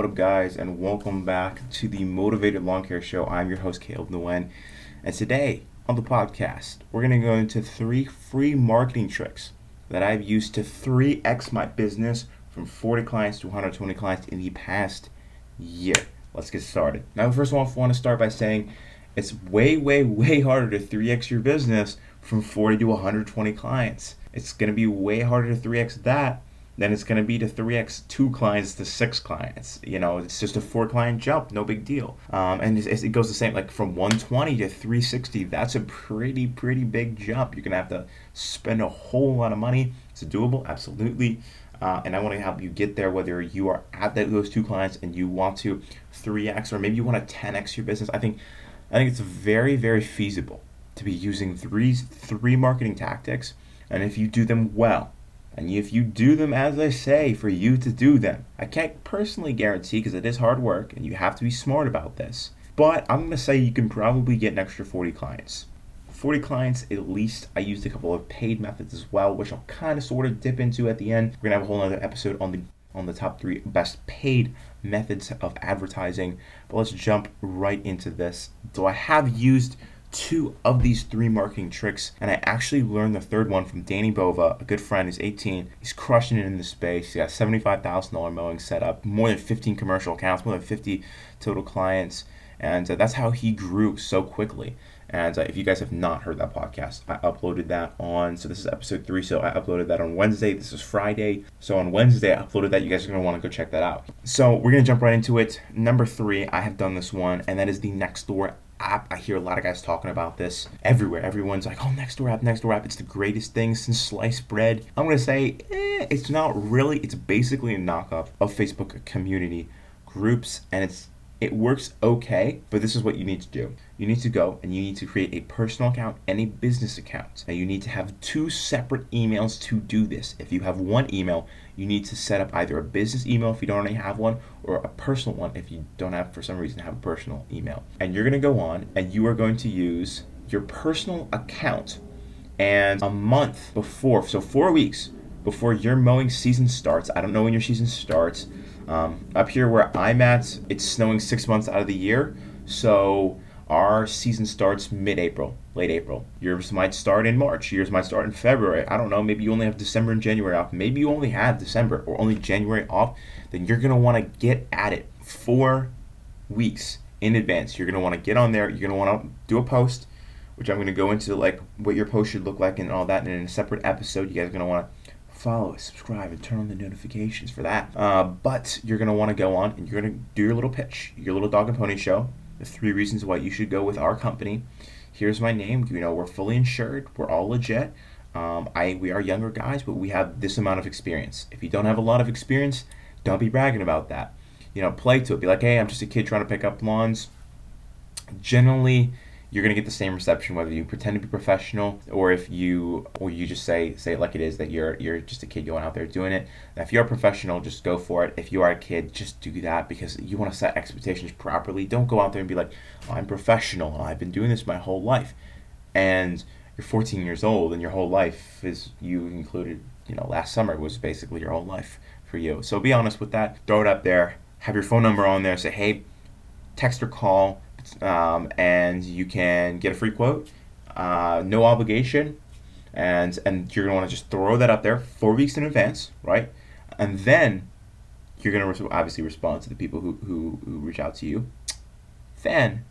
What up, guys, and welcome back to the Mowtivated Lawn Care Show. I'm your host, Caleb Nguyen, and today on the podcast, we're going to go into three free marketing tricks that I've used to 3x my business from 40 clients to 120 clients in the past year. Let's get started. Now, first of all, I want to start by saying it's way, way, way harder to 3x your business from 40 to 120 clients. It's going to be way harder to 3x that than it's going to be to 3x two clients to six clients. You know, it's just a four client jump, no big deal. Um, and it goes the same, like from 120 to 360, that's a pretty, pretty big jump. You're going to have to spend a whole lot of money. It's doable, absolutely. Uh, and I want to help you get there, whether you are at that, those two clients and you want to 3x or maybe you want to 10x your business. I think, I think it's very, very feasible to be using three, three marketing tactics. And if you do them well, and if you do them as I say for you to do them, I can't personally guarantee because it is hard work and you have to be smart about this. But I'm going to say you can probably get an extra 40 clients. 40 clients at least. I used a couple of paid methods as well, which I'll kind of sort of dip into at the end. We're gonna have a whole other episode on the on the top three best paid methods of advertising. But let's jump right into this. So I have used two of these three marketing tricks, and I actually learned the third one from Danny Bova, a good friend. He's 18. He's crushing it in the space. He's got $75,000 mowing set up, more than 15 commercial accounts, more than 50 total clients, and uh, that's how he grew so quickly. And uh, if you guys have not heard that podcast, I uploaded that on, so this is episode three. So I uploaded that on Wednesday. This is Friday. So on Wednesday, I uploaded that. You guys are going to want to go check that out. So we're going to jump right into it. Number three, I have done this one, and that is the Nextdoor app. I hear a lot of guys talking about this everywhere. Everyone's like, oh, Nextdoor app, Nextdoor app. It's the greatest thing since sliced bread. I'm going to say, eh, it's not really. It's basically a knockoff of Facebook community groups, and it's it works okay, but this is what you need to do. You need to go and you need to create a personal account and a business account. And you need to have two separate emails to do this. If you have one email, you need to set up either a business email if you don't already have one or a personal one if you don't have for some reason have a personal email. And you're to go on and you are going to use your personal account and a month before, so 4 weeks before your mowing season starts. I don't know when your season starts um, up here where I'm at, it's snowing six months out of the year, so our season starts mid-April, late April. Yours might start in March. Yours might start in February. I don't know. Maybe you only have December and January off. Maybe you only have December or only January off. Then you're gonna want to get at it four weeks in advance. You're gonna want to get on there. You're gonna want to do a post, which I'm gonna go into like what your post should look like and all that. And in a separate episode, you guys are gonna want to follow, subscribe, and turn on the notifications for that. Uh, but you're going to want to go on and you're going to do your little pitch, your little dog and pony show. The three reasons why you should go with our company. Here's my name. You know, we're fully insured. We're all legit. Um, I we are younger guys, but we have this amount of experience. If you don't have a lot of experience, don't be bragging about that. You know, play to it. Be like, hey, I'm just a kid trying to pick up lawns. Generally, you're going to get the same reception whether you pretend to be professional or if you or you just say say it like it is that you're you're just a kid going out there doing it. If you're a professional, just go for it. If you are a kid, just do that because you want to set expectations properly. Don't go out there and be like, oh, "I'm professional and I've been doing this my whole life," and you're 14 years old and your whole life is you included. You know, last summer was basically your whole life for you. So be honest with that. Throw it up there. Have your phone number on there. Say, hey, text or call um, and you can get a free quote, uh, no obligation, and and you're gonna want to just throw that up there four weeks in advance, right? And then you're gonna obviously respond to the people who, who who reach out to you. Then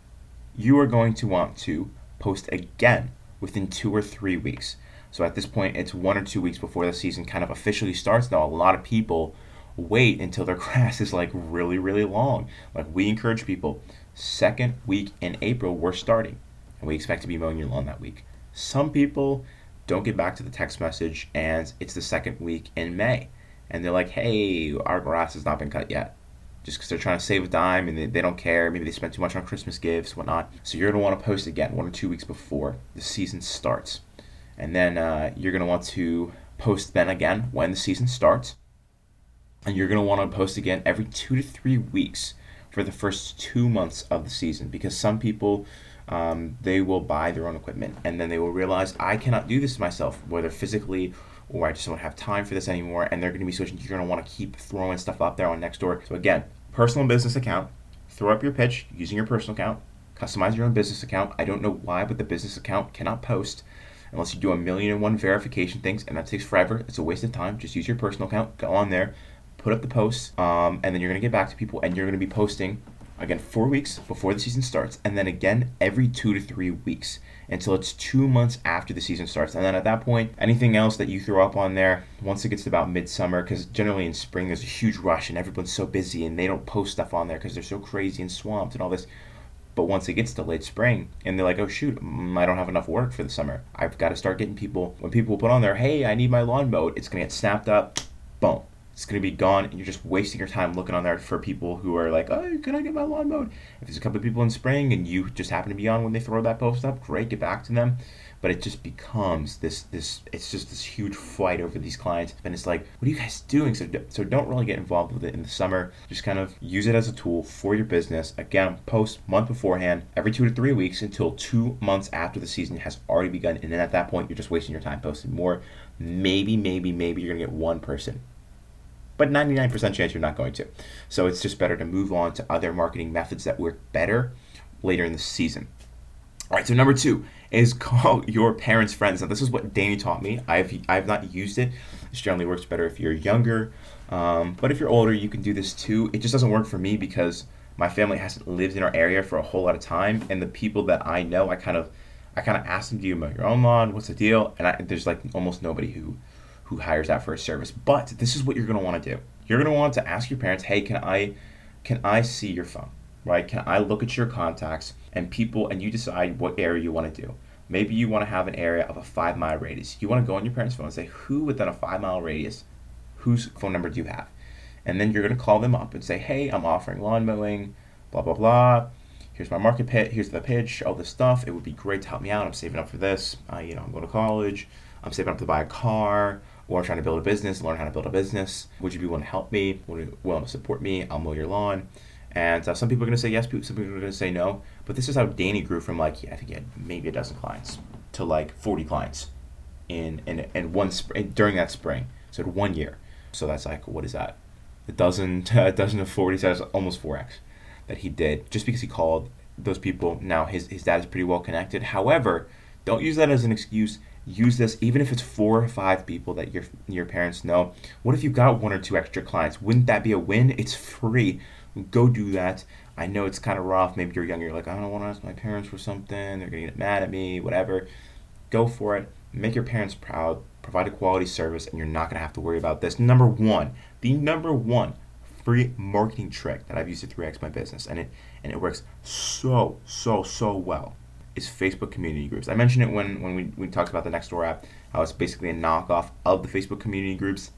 you are going to want to post again within two or three weeks. So at this point, it's one or two weeks before the season kind of officially starts. Now, a lot of people wait until their grass is like really, really long. Like we encourage people second week in April, we're starting, and we expect to be mowing your lawn that week. Some people don't get back to the text message, and it's the second week in May, and they're like, hey, our grass has not been cut yet. Just because they're trying to save a dime and they, they don't care. Maybe they spent too much on Christmas gifts, whatnot. So you're going to want to post again one or two weeks before the season starts. And then uh, you're going to want to post then again when the season starts. And you're going to want to post again every two to three weeks for the first two months of the season because some people um, they will buy their own equipment and then they will realize I cannot do this myself, whether physically or I just don't have time for this anymore. And they're going to be switching. You're going to want to keep throwing stuff up there on Nextdoor. So again, personal and business account, throw up your pitch using your personal account, customize your own business account. I don't know why, but the business account cannot post unless you do a million and one verification things, and that takes forever. It's a waste of time. Just use your personal account, go on there, put up the posts, um, and then you're gonna get back to people, and you're gonna be posting again four weeks before the season starts, and then again every two to three weeks until it's two months after the season starts. And then at that point, anything else that you throw up on there, once it gets to about midsummer, because generally in spring there's a huge rush and everyone's so busy and they don't post stuff on there because they're so crazy and swamped and all this. But once it gets to late spring and they're like, oh shoot, mm, I don't have enough work for the summer. I've got to start getting people, when people put on there, hey, I need my lawn mowed, it's going to get snapped up, boom. It's going to be gone, and you're just wasting your time looking on there for people who are like, oh, can I get my lawn mowed? If there's a couple of people in spring and you just happen to be on when they throw that post up, great, get back to them. But it just becomes this this it's just this huge fight over these clients and it's like what are you guys doing? So so don't really get involved with it in the summer. Just kind of use it as a tool for your business. Again post month beforehand every two to three weeks until two months after the season has already begun and then at that point you're just wasting your time posting more. Maybe maybe maybe you're gonna get one person but 99% chance you're not going to. So it's just better to move on to other marketing methods that work better later in the season. All right, so number two is call your parents' friends. Now, this is what Danny taught me. I've I've not used it. This generally works better if you're younger, um, but if you're older, you can do this too. It just doesn't work for me because my family hasn't lived in our area for a whole lot of time, and the people that I know, I kind of I kind of ask them, "Do you mow your own lawn? What's the deal?" And I, there's like almost nobody who who hires that for a service. But this is what you're gonna want to do. You're gonna want to ask your parents, "Hey, can I can I see your phone?" Right? Can I look at your contacts? and people and you decide what area you want to do. Maybe you want to have an area of a five mile radius. You want to go on your parents' phone and say, who within a five mile radius, whose phone number do you have? And then you're going to call them up and say, hey, I'm offering lawn mowing, blah, blah, blah. Here's my market pit. Here's the pitch, all this stuff. It would be great to help me out. I'm saving up for this. Uh, you know, I'm going to college. I'm saving up to buy a car or trying to build a business, learn how to build a business. Would you be willing to help me? Would you willing to support me? I'll mow your lawn. And uh, some people are going to say yes, some people are going to say no. But this is how Danny grew from like yeah, I think he had maybe a dozen clients to like 40 clients in in, in one spring during that spring. So one year. So that's like what is that? A dozen a dozen of 40 so that's almost 4x that he did just because he called those people. Now his his dad is pretty well connected. However, don't use that as an excuse. Use this even if it's four or five people that your your parents know. What if you got one or two extra clients? Wouldn't that be a win? It's free. Go do that. I know it's kind of rough. Maybe you're younger, you're like, I don't want to ask my parents for something. They're to get mad at me, whatever. Go for it. Make your parents proud. Provide a quality service, and you're not to have to worry about this. Number one, the number one free marketing trick that I've used to 3x my business, and it and it works so so so well, is Facebook community groups. I mentioned it when when we, we talked about the Nextdoor app. How it's basically a knockoff of the Facebook community groups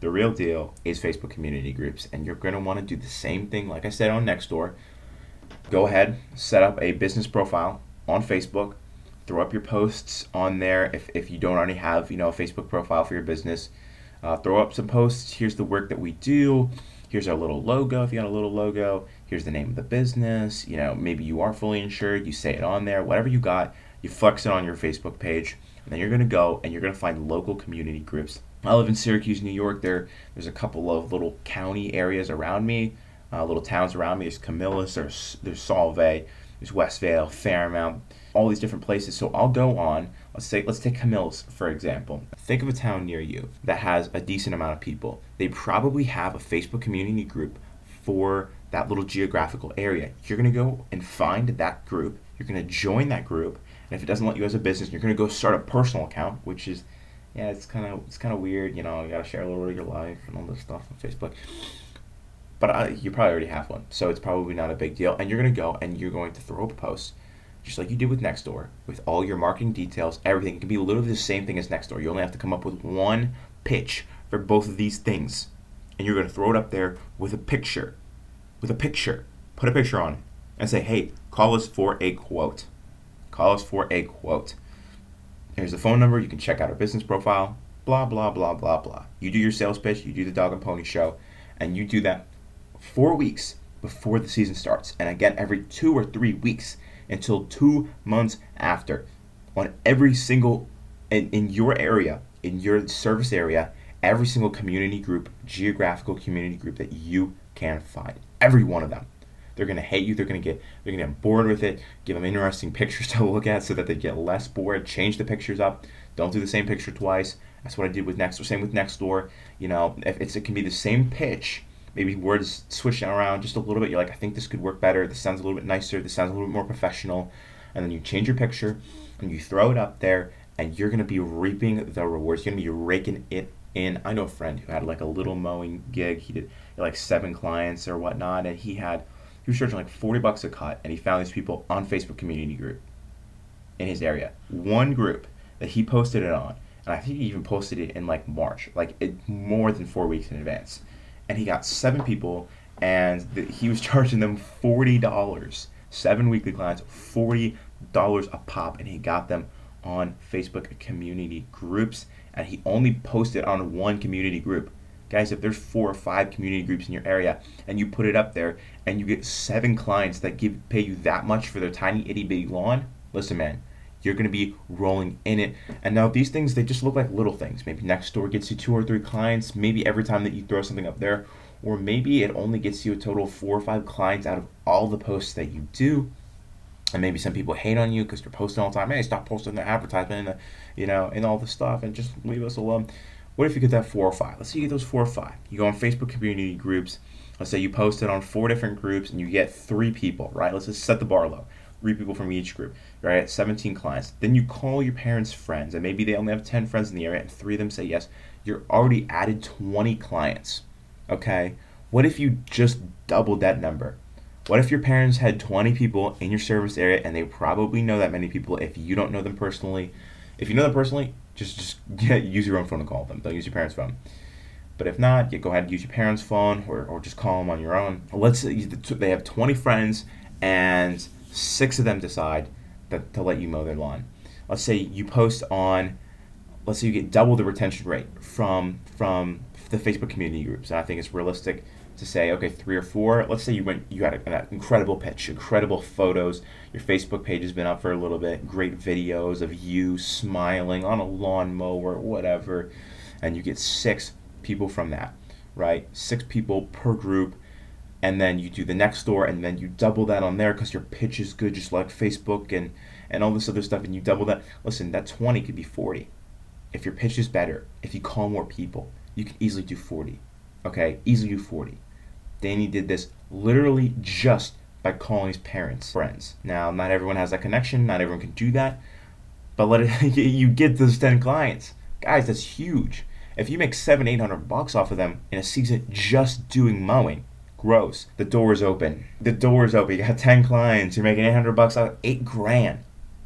the real deal is Facebook community groups, and you're going to want to do the same thing, like I said on Nextdoor. Go ahead, set up a business profile on Facebook, throw up your posts on there if, if you don't already have you know a Facebook profile for your business. Uh, throw up some posts. Here's the work that we do. Here's our little logo. If you got a little logo, here's the name of the business. You know, maybe you are fully insured. You say it on there. Whatever you got, you flex it on your Facebook page, and then you're gonna go and you're gonna find local community groups I live in Syracuse, New York. There, there's a couple of little county areas around me, uh, little towns around me. There's Camillus, there's there's Solvay, there's Westvale, Fairmount, all these different places. So I'll go on. Let's say let's take Camillus for example. Think of a town near you that has a decent amount of people. They probably have a Facebook community group for that little geographical area. You're gonna go and find that group. You're gonna join that group, and if it doesn't let you as a business, you're gonna go start a personal account, which is yeah, it's kind of it's kind of weird. You know, you gotta share a little bit of your life and all this stuff on Facebook. But uh, you probably already have one, so it's probably not a big deal. And you're gonna go and you're going to throw up a post, just like you did with Nextdoor, with all your marketing details, everything. It can be literally the same thing as Nextdoor. You only have to come up with one pitch for both of these things, and you're gonna throw it up there with a picture, with a picture. Put a picture on it and say, "Hey, call us for a quote. Call us for a quote." Here's the phone number. You can check out our business profile. Blah, blah, blah, blah, blah. You do your sales pitch, you do the dog and pony show, and you do that four weeks before the season starts. And again, every two or three weeks until two months after on every single, in, in your area, in your service area, every single community group, geographical community group that you can find. every one of them. They're gonna hate you. They're gonna get they're gonna get bored with it. Give them interesting pictures to look at so that they get less bored. Change the pictures up. Don't do the same picture twice. That's what I did with Nextdoor. Same with Nextdoor. You know, if it's it can be the same pitch, maybe words switching around just a little bit. You're like, I think this could work better. This sounds a little bit nicer. This sounds a little bit more professional. And then you change your picture and you throw it up there, and you're gonna be reaping the rewards. You're gonna be raking it in. I know a friend who had like a little mowing gig. He did like seven clients or whatnot, and he had he was charging like 40 bucks a cut, and he found these people on Facebook community group in his area. One group that he posted it on, and I think he even posted it in like March, like it, more than four weeks in advance. And he got seven people, and the, he was charging them forty dollars. Seven weekly clients, forty dollars a pop, and he got them on Facebook community groups. And he only posted on one community group guys, if there's four or five community groups in your area and you put it up there and you get seven clients that give pay you that much for their tiny itty bitty lawn, listen, man, you're gonna be rolling in it. And now these things they just look like little things. Maybe Nextdoor gets you two or three clients. Maybe every time that you throw something up there, or maybe it only gets you a total of four or five clients out of all the posts that you do. And maybe some people hate on you because you're posting all the time. Hey, stop posting the advertisement, and you know, and all the stuff, and just leave us alone. What if you get that four or five? Let's say you get those four or five. You go on Facebook community groups. Let's say you post it on four different groups and you get three people, right? Let's just set the bar low. Three people from each group, right? 17 clients. Then you call your parents' friends, and maybe they only have 10 friends in the area, and three of them say yes. You're already added 20 clients, okay? What if you just doubled that number? What if your parents had 20 people in your service area and they probably know that many people if you don't know them personally? If you know them personally, just just use your own phone to call them. Don't use your parents' phone. But if not, you go ahead and use your parents' phone or, or just call them on your own. Let's say they have 20 friends and six of them decide that, to let you mow their lawn. Let's say you post on, let's say you get double the retention rate from from the Facebook community groups. And I think it's realistic to say, okay, three or four. Let's say you went, you had an incredible pitch, incredible photos. Your Facebook page has been up for a little bit. Great videos of you smiling on a lawnmower, whatever, and you get six people from that, right? Six people per group, and then you do the Nextdoor, and then you double that on there because your pitch is good, just like Facebook and and all this other stuff, and you double that. Listen, that twenty could be forty. If your pitch is better, if you call more people, you can easily do forty. Okay, easily do forty Danny did this literally just by calling his parents friends. Now, not everyone has that connection. Not everyone can do that. But let it, you get those 10 clients. Guys, that's huge. If you make seven, eight hundred bucks off of them in a season just doing mowing, gross. The door is open. The door is open. You got 10 clients. You're making 800 bucks out, of eight grand.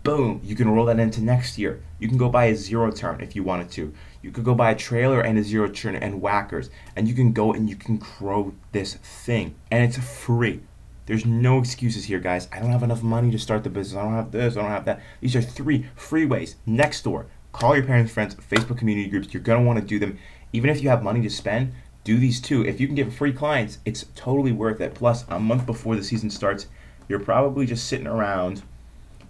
Boom. You can roll that into next year. You can go buy a zero turn if you wanted to. You could go buy a trailer and a zero turn and whackers, and you can go and you can grow this thing, and it's free. There's no excuses here, guys. I don't have enough money to start the business. I don't have this. I don't have that. These are three free ways. Next door. Call your parents, friends, Facebook community groups. You're gonna want to do them, even if you have money to spend. Do these two. If you can get free clients, it's totally worth it. Plus, a month before the season starts, you're probably just sitting around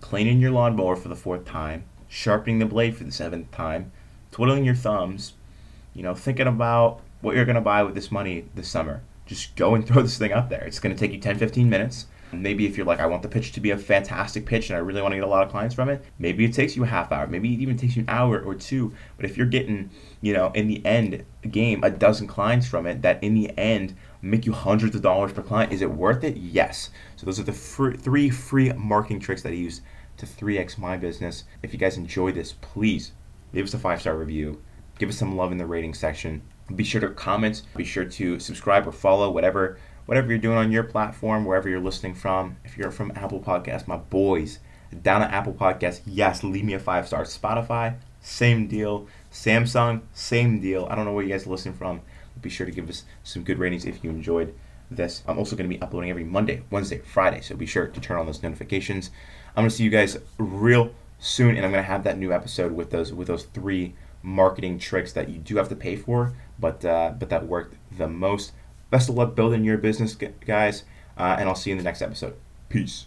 cleaning your lawnmower for the fourth time, sharpening the blade for the seventh time, twiddling your thumbs, you know, thinking about what you're going to buy with this money this summer. Just go and throw this thing up there. It's going to take you 10, 15 minutes. Maybe if you're like, I want the pitch to be a fantastic pitch and I really want to get a lot of clients from it, maybe it takes you a half hour. Maybe it even takes you an hour or two. But if you're getting, you know, in the end game, a dozen clients from it that in the end make you hundreds of dollars per client, is it worth it? Yes. So those are the fr- three free marketing tricks that I use to 3x my business. If you guys enjoy this, please leave us a five star review, give us some love in the rating section. Be sure to comment, be sure to subscribe or follow whatever whatever you're doing on your platform, wherever you're listening from. If you're from Apple Podcast, my boys down at Apple Podcast, yes, leave me a five star. Spotify, same deal. Samsung, same deal. I don't know where you guys are listening from. Be sure to give us some good ratings if you enjoyed this. I'm also going to be uploading every Monday, Wednesday, Friday, so be sure to turn on those notifications. I'm going to see you guys real soon, and I'm gonna have that new episode with those with those three marketing tricks that you do have to pay for, but uh, but that worked the most. Best of luck building your business, guys, uh, and I'll see you in the next episode. Peace.